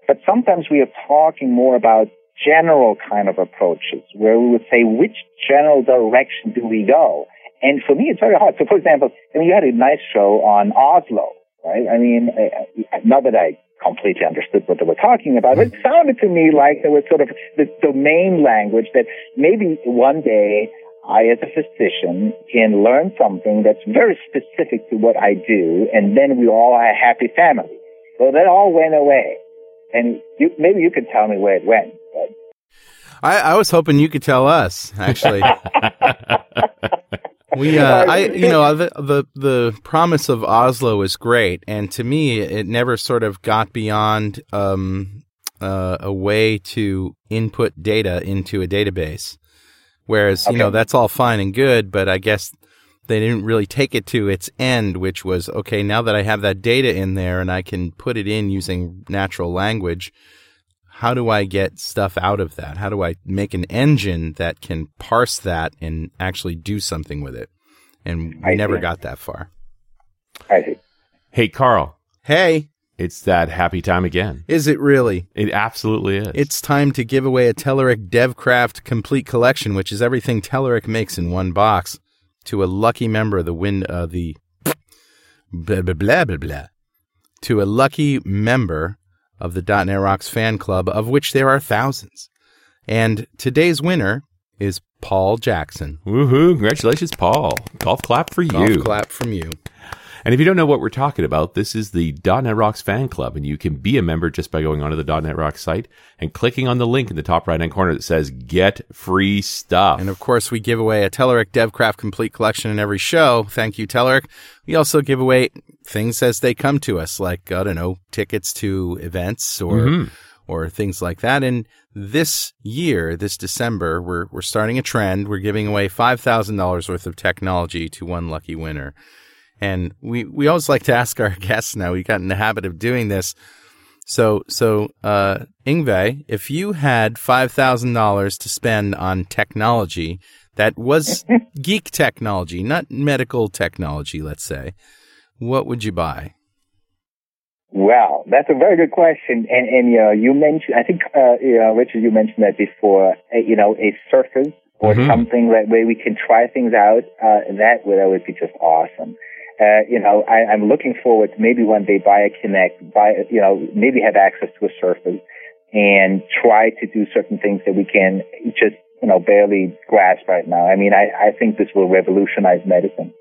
D: But sometimes we are talking more about general kind of approaches where we would say, which general direction do we go? And for me, it's very hard. So, for example, I mean, you had a nice show on Oslo, right? I mean, uh, not that I completely understood what they were talking about, but it sounded to me like there was sort of this domain language that maybe one day I, as a physician, can learn something that's very specific to what I do, and then we all are a happy family. Well, that all went away. And you, maybe you could tell me where it went. But.
B: I, I was hoping you could tell us, actually. We, uh, I, you know, the, the, the promise of Oslo is great. And to me, it never sort of got beyond, um, uh, a way to input data into a database. Whereas, okay. you know, that's all fine and good, but I guess they didn't really take it to its end, which was, okay, now that I have that data in there and I can put it in using natural language, how do I get stuff out of that? How do I make an engine that can parse that and actually do something with it? And we I never see. got that far.
D: I see.
C: Hey, Carl.
B: Hey.
C: It's that happy time again.
B: Is it really?
C: It absolutely is.
B: It's time to give away a Telerik DevCraft complete collection, which is everything Telerik makes in one box, to a lucky member of the win uh, the blah blah blah blah blah. To a lucky member of the .NET Rocks fan club, of which there are thousands. And today's winner is Paul Jackson.
C: Woohoo! Congratulations, Paul. Golf clap for
B: Golf
C: you.
B: clap from you.
C: And if you don't know what we're talking about, this is the .NET Rocks fan club, and you can be a member just by going onto the .NET Rocks site and clicking on the link in the top right hand corner that says "Get Free Stuff."
B: And of course, we give away a Telerik DevCraft complete collection in every show. Thank you, Telerik. We also give away things as they come to us, like I don't know, tickets to events or. Mm-hmm or things like that. And this year, this December, we're we're starting a trend. We're giving away five thousand dollars worth of technology to one lucky winner. And we, we always like to ask our guests now, we got in the habit of doing this. So, so, uh, Yngve, if you had $5,000 to spend on technology that was geek technology, not medical technology, let's say, what would you buy?
D: Well, that's a very good question. And, and you mentioned, I think, uh, Richard, you mentioned that before, you know, a surface or mm-hmm. something that way we can try things out, uh, that would, that would be just awesome uh, you know, I, I'm looking forward to maybe one day buy a Kinect, buy, you know, maybe have access to a Surface and try to do certain things that we can just, you know, barely grasp right now. I mean, I, I think this will revolutionize medicine.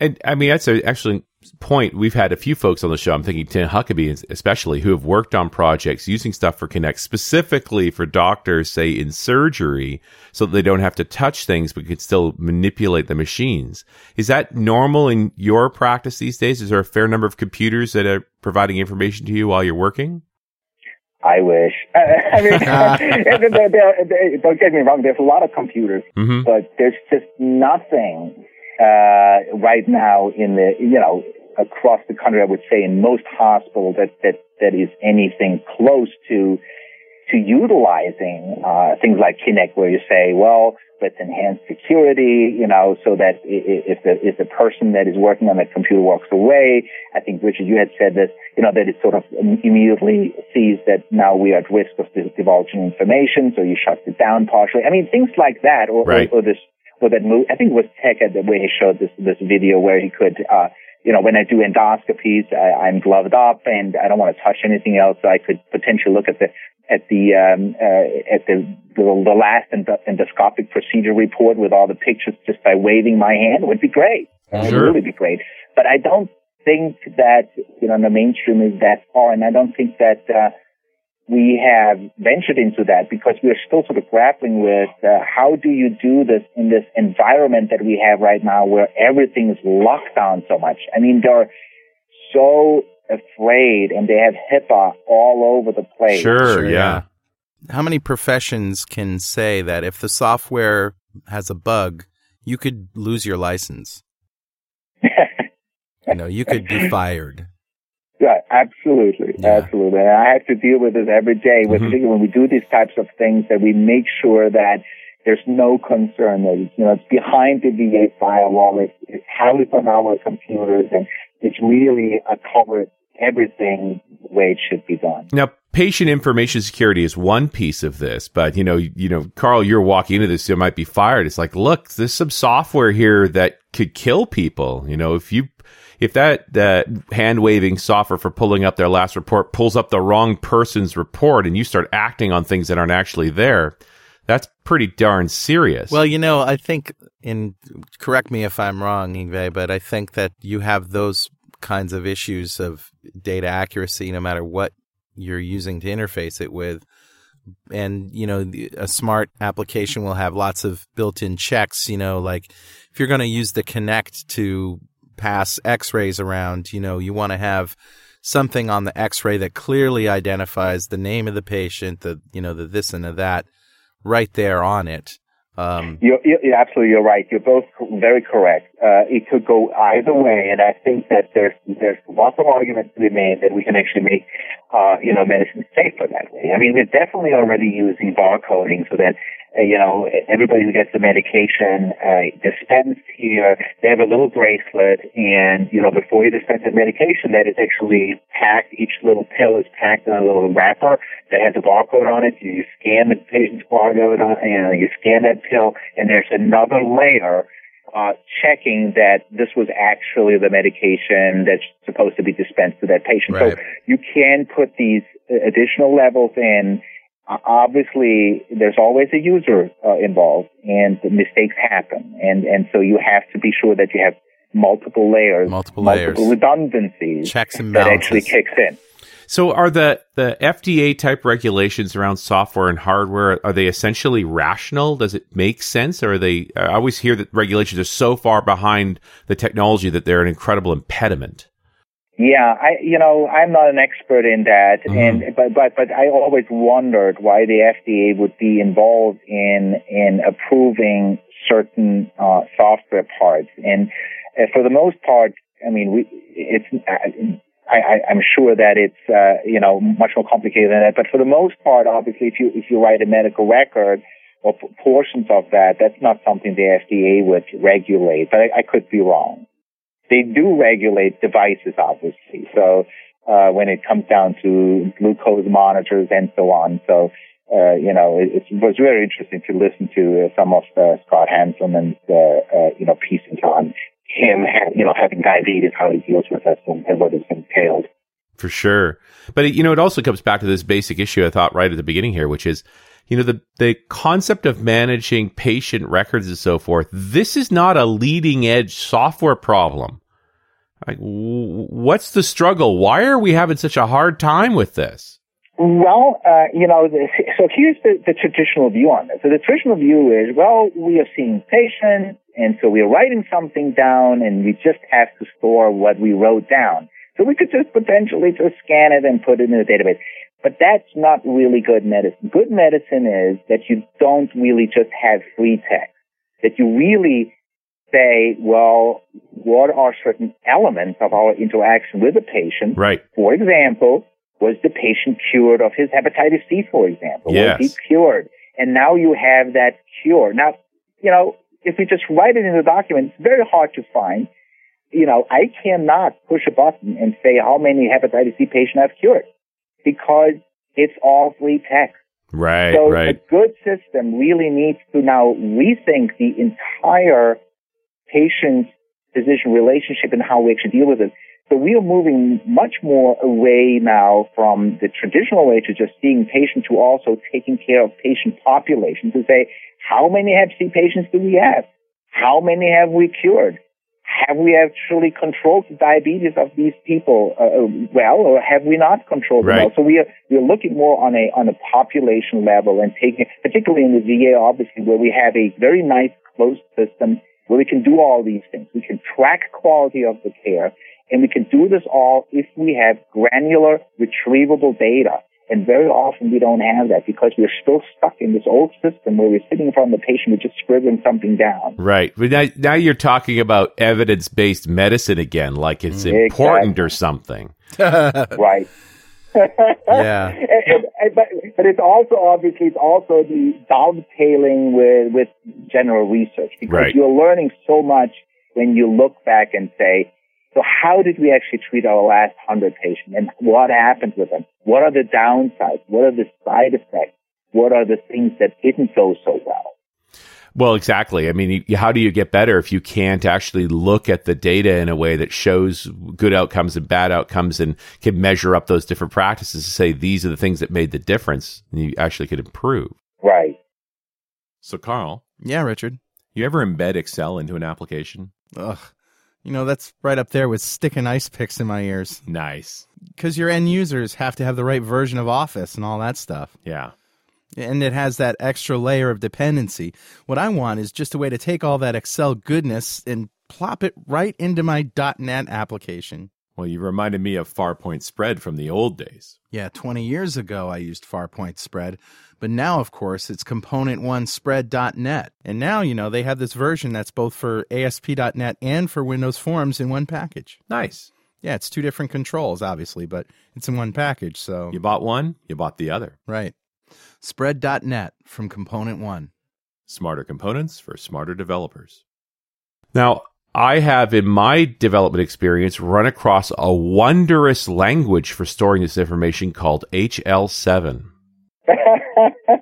C: And I mean, that's an excellent point. We've had a few folks on the show. I'm thinking Tim Huckaby, especially, who have worked on projects using stuff for Kinect specifically for doctors, say in surgery, so that they don't have to touch things but can still manipulate the machines. Is that normal in your practice these days? Is there a fair number of computers that are providing information to you while you're working?
D: I wish. I mean, don't get me wrong. There's a lot of computers, mm-hmm. but there's just nothing uh, right now in the, you know, across the country, I would say in most hospitals that, that, that is anything close to, to utilizing, uh, things like Kinect where you say, well, let's enhance security, you know, so that if the, if the person that is working on that computer walks away, I think Richard, you had said this, you know, that it sort of immediately sees that now we are at risk of divulging information, so you shut it down partially. I mean, things like that, or, right. or, or this for that movie. I think it was Tech at the way he showed this this video where he could, uh, you know, when I do endoscopies, I, I'm gloved up and I don't want to touch anything else. So I could potentially look at the at the um, uh, at the, the the last endoscopic procedure report with all the pictures just by waving my hand. It would be great. Sure. It would really be great. But I don't think that you know the mainstream is that far, and I don't think that. Uh, we have ventured into that because we're still sort of grappling with uh, how do you do this in this environment that we have right now where everything is locked down so much. I mean, they're so afraid and they have HIPAA all over the place.
C: Sure, sure yeah.
B: yeah. How many professions can say that if the software has a bug, you could lose your license? you know, you could be fired.
D: Yeah, absolutely, yeah. absolutely. And I have to deal with this every day. With mm-hmm. when we do these types of things, that we make sure that there's no concern that it's, you know it's behind the VA firewall. It's, it's housed on our computers, and it's really a covered everything the way it should be done.
C: Now, patient information security is one piece of this, but you know, you know, Carl, you're walking into this, you might be fired. It's like, look, there's some software here that could kill people. You know, if you if that that hand waving software for pulling up their last report pulls up the wrong person's report and you start acting on things that aren't actually there, that's pretty darn serious.
B: Well, you know, I think, and correct me if I'm wrong, Yngve, but I think that you have those kinds of issues of data accuracy no matter what you're using to interface it with. And, you know, a smart application will have lots of built in checks, you know, like if you're going to use the Kinect to pass x-rays around, you know, you want to have something on the x-ray that clearly identifies the name of the patient, the, you know, the this and the that right there on it.
D: Um, you're, you're, absolutely, you're right. You're both very correct. Uh, it could go either way, and I think that there's there's lots of arguments to be made that we can actually make, uh, you know, medicine safer that way. I mean, we're definitely already using barcoding so that you know, everybody who gets the medication uh, dispensed here, they have a little bracelet, and you know, before you dispense the medication, that is actually packed. Each little pill is packed in a little wrapper that has a barcode on it. You scan the patient's barcode on, and you scan that pill, and there's another layer uh, checking that this was actually the medication that's supposed to be dispensed to that patient. Right. So you can put these additional levels in obviously there's always a user uh, involved and mistakes happen and and so you have to be sure that you have multiple layers
B: multiple,
D: multiple layers. redundancies
B: checks and
D: balances. that actually kicks in.
C: So are the the FDA type regulations around software and hardware are they essentially rational? Does it make sense or are they I always hear that regulations are so far behind the technology that they're an incredible impediment
D: yeah, I you know I'm not an expert in that, mm-hmm. and but but but I always wondered why the FDA would be involved in in approving certain uh, software parts, and uh, for the most part, I mean, we it's. I, I, I'm sure that it's uh, you know much more complicated than that, but for the most part, obviously, if you if you write a medical record or p- portions of that, that's not something the FDA would regulate. But I, I could be wrong they do regulate devices, obviously. So uh, when it comes down to glucose monitors and so on. So uh, you know, it, it, was very interesting to listen to uh, some of uh, Scott Hanselman's, uh, you know, pieces on him, you know, having diabetes, how he deals with that, and, what is entailed.
C: For sure. But, you know, it also comes back to this basic issue I thought right at the beginning here, which is you know, the, the concept of managing patient records and so forth, this is not a leading edge software problem. Like, what's the struggle? Why are we having such a hard time with this?
D: Well, uh, you know, so here's the, the traditional view on this. So the traditional view is, well, we are seeing patients, and so we are writing something down, and we just have to store what we wrote down. So we could just potentially just scan it and put it in a database. But that's not really good medicine. Good medicine is that you don't really just have free text. That you really say, well, what are certain elements of our interaction with the patient?
C: Right.
D: For example, was the patient cured of his hepatitis C, for example?
C: Yes.
D: Was he cured? And now you have that cure. Now, you know, if we just write it in the document, it's very hard to find. You know, I cannot push a button and say how many hepatitis C patients I've cured because it's all free text.
C: Right,
D: so
C: right.
D: a good system really needs to now rethink the entire patient physician relationship and how we actually deal with it. So we are moving much more away now from the traditional way to just seeing patients to also taking care of patient populations to say, how many Hep C patients do we have? How many have we cured? Have we actually controlled the diabetes of these people uh, well, or have we not controlled
C: right.
D: them well? So we are we're looking more on a on a population level and taking, particularly in the VA, obviously, where we have a very nice closed system where we can do all these things. We can track quality of the care, and we can do this all if we have granular, retrievable data. And very often we don't have that because we're still stuck in this old system where we're sitting in front of the patient, we're just scribbling something down.
C: Right. But now, now you're talking about evidence based medicine again, like it's
D: Exactly.
C: important or something.
D: right.
B: Yeah.
D: And- and- but, but it's also obviously it's also the dovetailing with with general research because
C: Right.
D: you're learning so much when you look back and say, so how did we actually treat our last hundred patients and what happened with them? What are the downsides? What are the side effects? What are the things that didn't go so well?
C: Well, exactly. I mean, how do you get better if you can't actually look at the data in a way that shows good outcomes and bad outcomes and can measure up those different practices to say these are the things that made the difference and you actually could improve?
D: Right.
C: So, Carl,
B: Yeah, Richard.
C: you ever embed Excel into an application?
B: Ugh. You know, that's right up there with sticking ice picks in my ears.
C: Nice.
B: Because your end users have to have the right version of Office and all that stuff.
C: Yeah.
B: And it has that extra layer of dependency. What I want is just a way to take all that Excel goodness and plop it right into my .NET application.
C: Well, you reminded me of Farpoint Spread from the old days.
B: Yeah, 20 years ago I used Farpoint Spread, but now of course it's component1spread.net. And now, you know, they have this version that's both for ASP.NET and for Windows Forms in one package.
C: Nice.
B: Yeah, it's two different controls obviously, but it's in one package, so
C: You bought one, you bought the other.
B: right. Spread.net from ComponentOne.
C: Smarter components for smarter developers. Now, I have in my development experience run across a wondrous language for storing this information called HL7.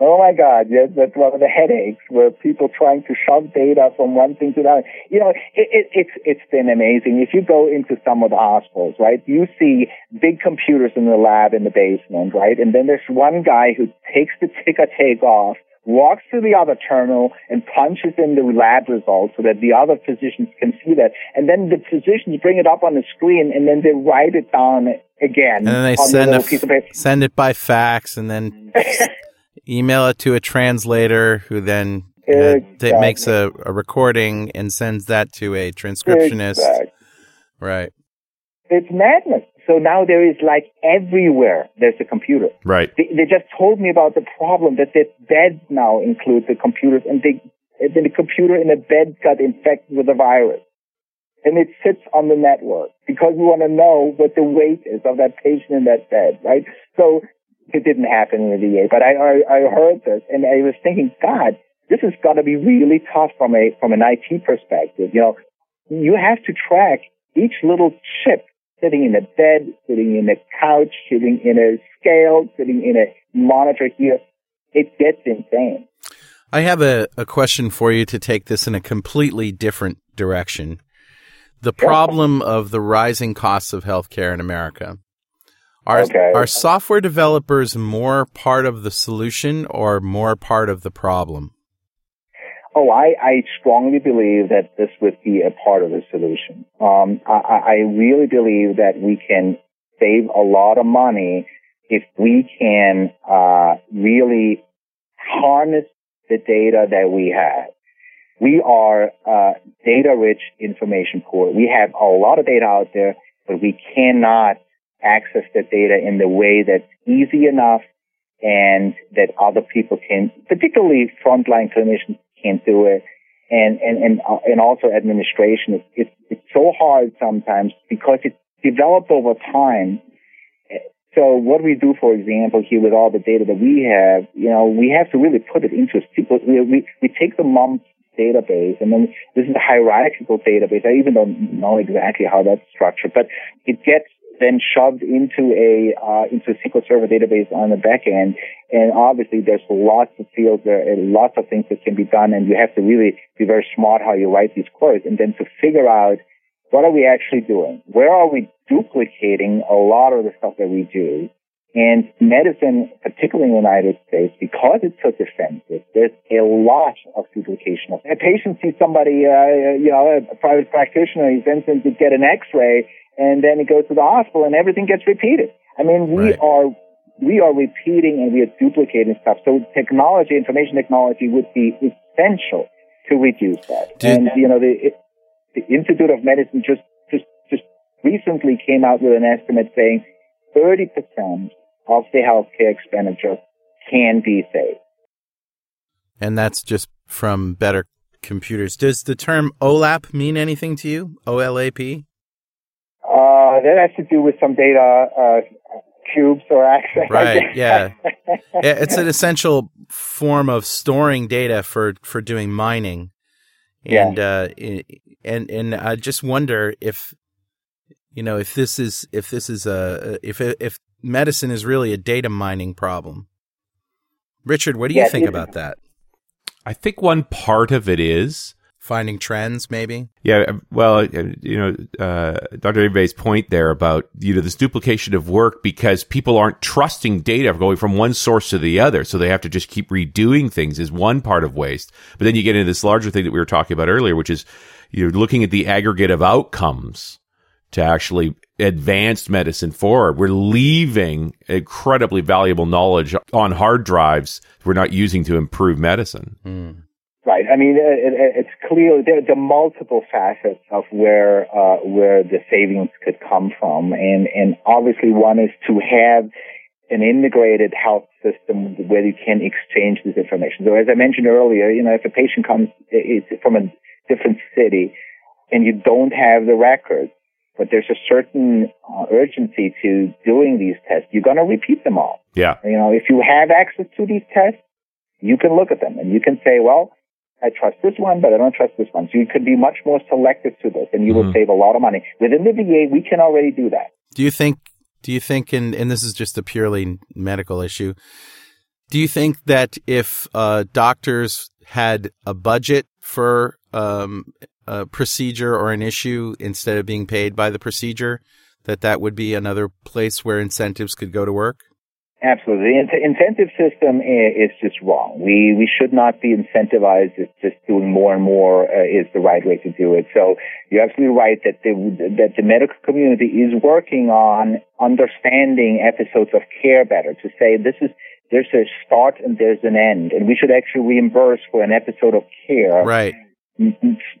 D: oh my God, yes, that's one of the headaches where people trying to shove data from one thing to another. You know, it, it, it's it's been amazing. If you go into some of the hospitals, right, you see big computers in the lab in the basement, right, and then there's one guy who takes the ticker take off. Walks to the other terminal and punches in the lab results so that the other physicians can see that. And then the physicians bring it up on the screen and then they write it down again
B: And then they
D: on the
B: send
D: little
B: a
D: piece of paper.
B: send it by fax and then email it to a translator who then uh, makes a, a recording and sends that to a transcriptionist.
D: Exactly.
B: Right.
D: It's madness. So now there is like everywhere there's a computer.
C: Right.
D: They, they just told me about the problem that the beds now include the computers and they, then the computer in the bed got infected with a virus. And it sits on the network because we want to know what the weight is of that patient in that bed, right? So it didn't happen in the VA, but I, I, I heard this and I was thinking, God, this has got to be really tough from a, from an IT perspective. You know, you have to track each little chip sitting in a bed, sitting in a couch, sitting in a scale, sitting in a monitor here. It gets insane.
B: I have a, a question for you to take this in a completely different direction. The problem of the rising costs of healthcare in America. Are
D: Okay.
B: are software developers more part of the solution or more part of the problem?
D: Oh, I, I strongly believe that this would be a part of the solution. Um, I, I really believe that we can save a lot of money if we can uh, really harness the data that we have. We are uh, data-rich information poor. We have a lot of data out there, but we cannot access the data in the way that's easy enough and that other people can, particularly frontline clinicians can't do it. And, and, and, uh, and also administration. It's, it's, it's so hard sometimes because it's developed over time. So what we do, for example, here with all the data that we have, you know, we have to really put it into people. We, we, we take the MUMPS database and then this is a hierarchical database. I even don't know exactly how that's structured, but it gets then shoved into a uh, into a SQL Server database on the back end. And obviously, there's lots of fields there, and lots of things that can be done, and you have to really be very smart how you write these queries, and then to figure out what are we actually doing, where are we duplicating a lot of the stuff that we do. And medicine, particularly in the United States, because it's so defensive, there's a lot of duplication. A patient sees somebody, uh, you know, a private practitioner, he sends him to get an X-ray, and then he goes to the hospital and everything gets repeated. I mean, we
B: Right.
D: are we are repeating and we are duplicating stuff. So technology, information technology would be essential to reduce that.
B: Did-
D: and you know, the the Institute of Medicine just just just recently came out with an estimate saying 30% of the healthcare expenditure can be saved.
B: And that's just from better computers. Does the term OLAP mean anything to you? O L A P?
D: Uh, that has to do with some data uh, cubes or access.
B: Right, yeah. Yeah, It's an essential form of storing data for, for doing mining.
D: Yeah.
B: And uh, i- and and I just wonder if you know if this is if this is a if if medicine is really a data mining problem. Richard, what do you
D: Yeah,
B: think about that?
C: I think one part of it is
B: Finding trends, maybe.
C: Yeah, well, uh, you know, uh, Dr. Abe's point there about, you know, this duplication of work because people aren't trusting data going from one source to the other. So they have to just keep redoing things is one part of waste. But then you get into this larger thing that we were talking about earlier, which is you're looking at the aggregate of outcomes to actually advance medicine forward. We're leaving incredibly valuable knowledge on hard drives we're not using to improve medicine.
D: Right. I mean, it, it, it's clear there, there are multiple facets of where uh, where the savings could come from, and and obviously one is to have an integrated health system where you can exchange this information. So as I mentioned earlier, you know, if a patient comes is from a different city and you don't have the records, but there's a certain uh, urgency to doing these tests, you're going to repeat them all.
C: Yeah.
D: You know, if you have access to these tests, you can look at them and you can say, well, I trust this one, but I don't trust this one. So you could be much more selective to this and you will
C: Mhm.
D: save a lot of money. Within the VA, we can already do that.
B: Do you think? Do you think? And and this is just a purely medical issue. Do you think that if uh, doctors had a budget for um, a procedure or an issue instead of being paid by the procedure, that that would be another place where incentives could go to work?
D: Absolutely. The in- incentive system is just wrong. We, we should not be incentivized. It's just doing more and more uh, is the right way to do it. So you're absolutely right that the, that the medical community is working on understanding episodes of care better to say this is, there's a start and there's an end and we should actually reimburse for an episode of care
B: Right.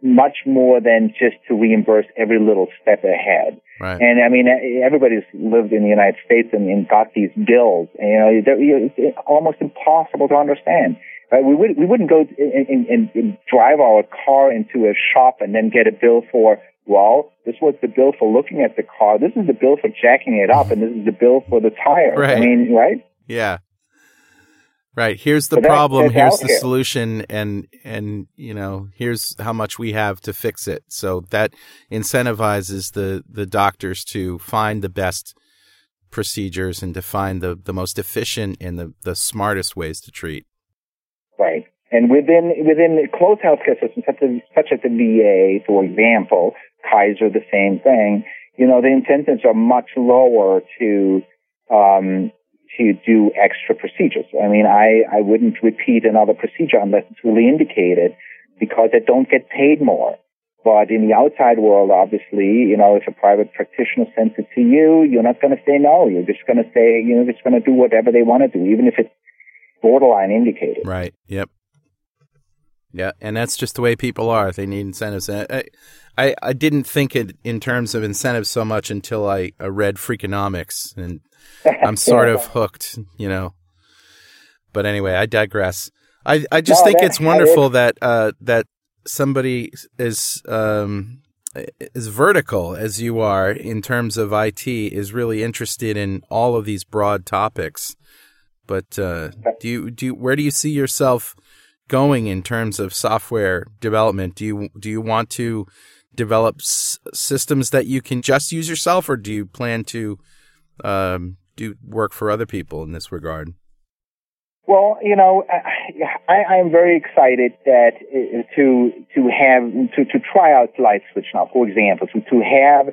D: Much more than just to reimburse every little step ahead.
B: Right.
D: And I mean, everybody's lived in the United States and, and got these bills. And, you know, they're- it's almost impossible to understand. Right? We would we wouldn't go and, and, and- and drive our car into a shop and then get a bill for. Well, this was the bill for looking at the car. This is the bill for jacking it up, and this is the bill for the tire.
B: Right.
D: I mean, right?
B: Yeah. Right. Here's the
D: that-
B: problem. Here's the solution. And, and, you know, here's how much we have to fix it. So that incentivizes the, the doctors to find the best procedures and to find the, the most efficient and the, the smartest ways to treat.
D: Right. And within within closed healthcare systems, such as, such as the VA, for example, Kaiser, the same thing. You know, the incentives are much lower to um, to do extra procedures. I mean, I, I wouldn't repeat another procedure unless it's really indicated because I don't get paid more. But in the outside world, obviously, you know, if a private practitioner sends it to you, you're not going to say no. You're just going to say, you know, just going to do whatever they want to do, even if it's borderline indicated.
B: Right. Yep. Yeah, and that's just the way people are. They need incentives. I, I, I didn't think it in terms of incentives so much until I, I read Freakonomics, and I'm sort of hooked, you know. But anyway, I digress. I, I just
D: No,
B: think
D: that-
B: it's wonderful that uh, that somebody is um, as vertical as you are in terms of IT is really interested in all of these broad topics. But uh, do you do you, where do you see yourself going in terms of software development? Do you do you want to develop s- systems that you can just use yourself, or do you plan to um, do work for other people in this regard?
D: Well, you know, I, am very excited that uh, to to have to to try out Light Switch now, for example, to to have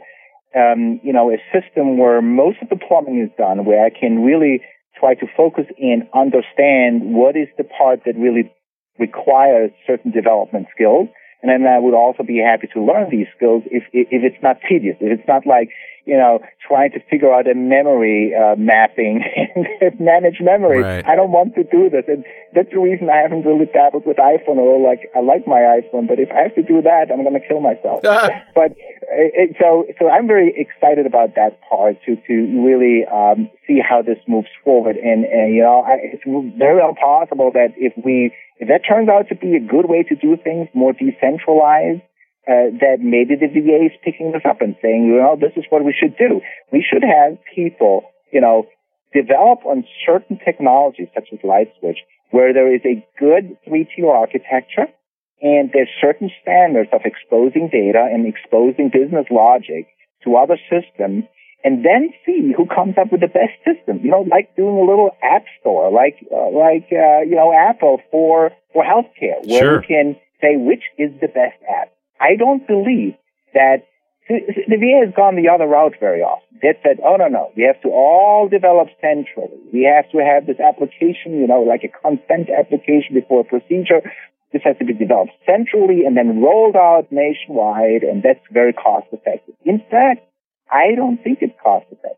D: um, you know a system where most of the plumbing is done, where I can really try to focus and understand what is the part that really requires certain development skills, and then I would also be happy to learn these skills if if it's not tedious, if it's not like you know, trying to figure out a memory uh, mapping and manage memory.
B: Right.
D: I don't want to do this. And that's the reason I haven't really dabbled with iPhone or like, I like my iPhone, but if I have to do that, I'm going to kill myself. but it, so, so I'm very excited about that part to, to really, um, see how this moves forward. And, and you know, I, it's very well possible that if we, if that turns out to be a good way to do things, more decentralized, uh, that maybe the VA is picking this up and saying, you know, this is what we should do. We should have people, you know, develop on certain technologies such as LightSwitch where there is a good three-tier architecture and there's certain standards of exposing data and exposing business logic to other systems and then see who comes up with the best system. You know, like doing a little app store, like, uh, like, uh, you know, Apple for, for healthcare where
C: Sure.
D: you can say which is the best app. I don't believe that the VA has gone the other route very often. They said, oh, no, no, we have to all develop centrally. We have to have this application, you know, like a consent application before a procedure. This has to be developed centrally and then rolled out nationwide, and that's very cost effective. In fact, I don't think it's cost effective.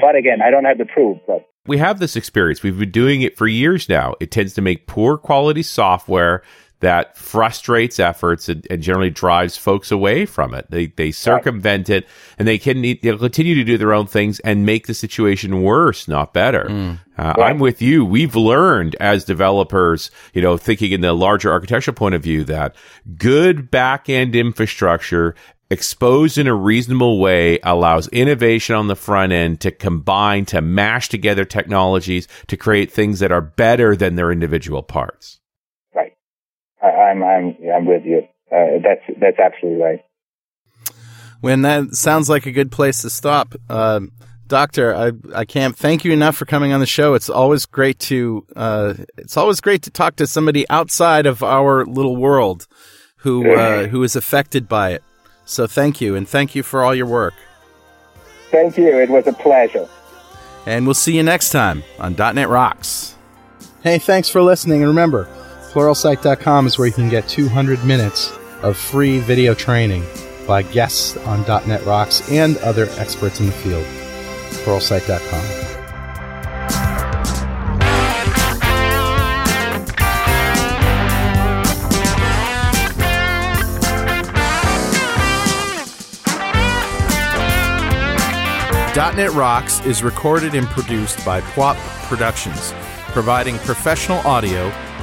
D: But again, I don't have the proof, but
C: we have this experience. We've been doing it for years now. It tends to make poor quality software that frustrates efforts and, and generally drives folks away from it. They they circumvent it and they can they'll continue to do their own things and make the situation worse, not better. Uh, I'm with you. We've learned as developers, you know, thinking in the larger architectural point of view that good back end infrastructure exposed in a reasonable way allows innovation on the front end to combine to mash together technologies to create things that are better than their individual parts.
D: I'm, I'm, I'm with you. Uh, that's, that's absolutely right.
B: When that sounds like a good place to stop. Um, Doctor, I, I can't thank you enough for coming on the show. It's always great to uh, it's always great to talk to somebody outside of our little world who uh, who is affected by it. So thank you, and thank you for all your work.
D: Thank you. It was a pleasure.
B: And we'll see you next time on .NET Rocks. Hey, thanks for listening. And remember, pluralsight.com is where you can get 200 minutes of free video training by guests on .NET Rocks and other experts in the field. pluralsight.com. .NET Rocks is recorded and produced by PWOP Productions, providing professional audio,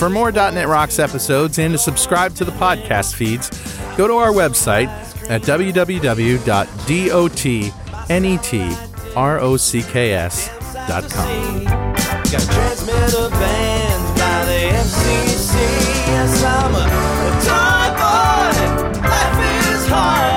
B: For more .NET Rocks episodes and to subscribe to the podcast feeds, go to our website at www.dotnetrocks.com. Got
E: transmitter by the FCC. Yes, I'm a toy boy. Life is hard.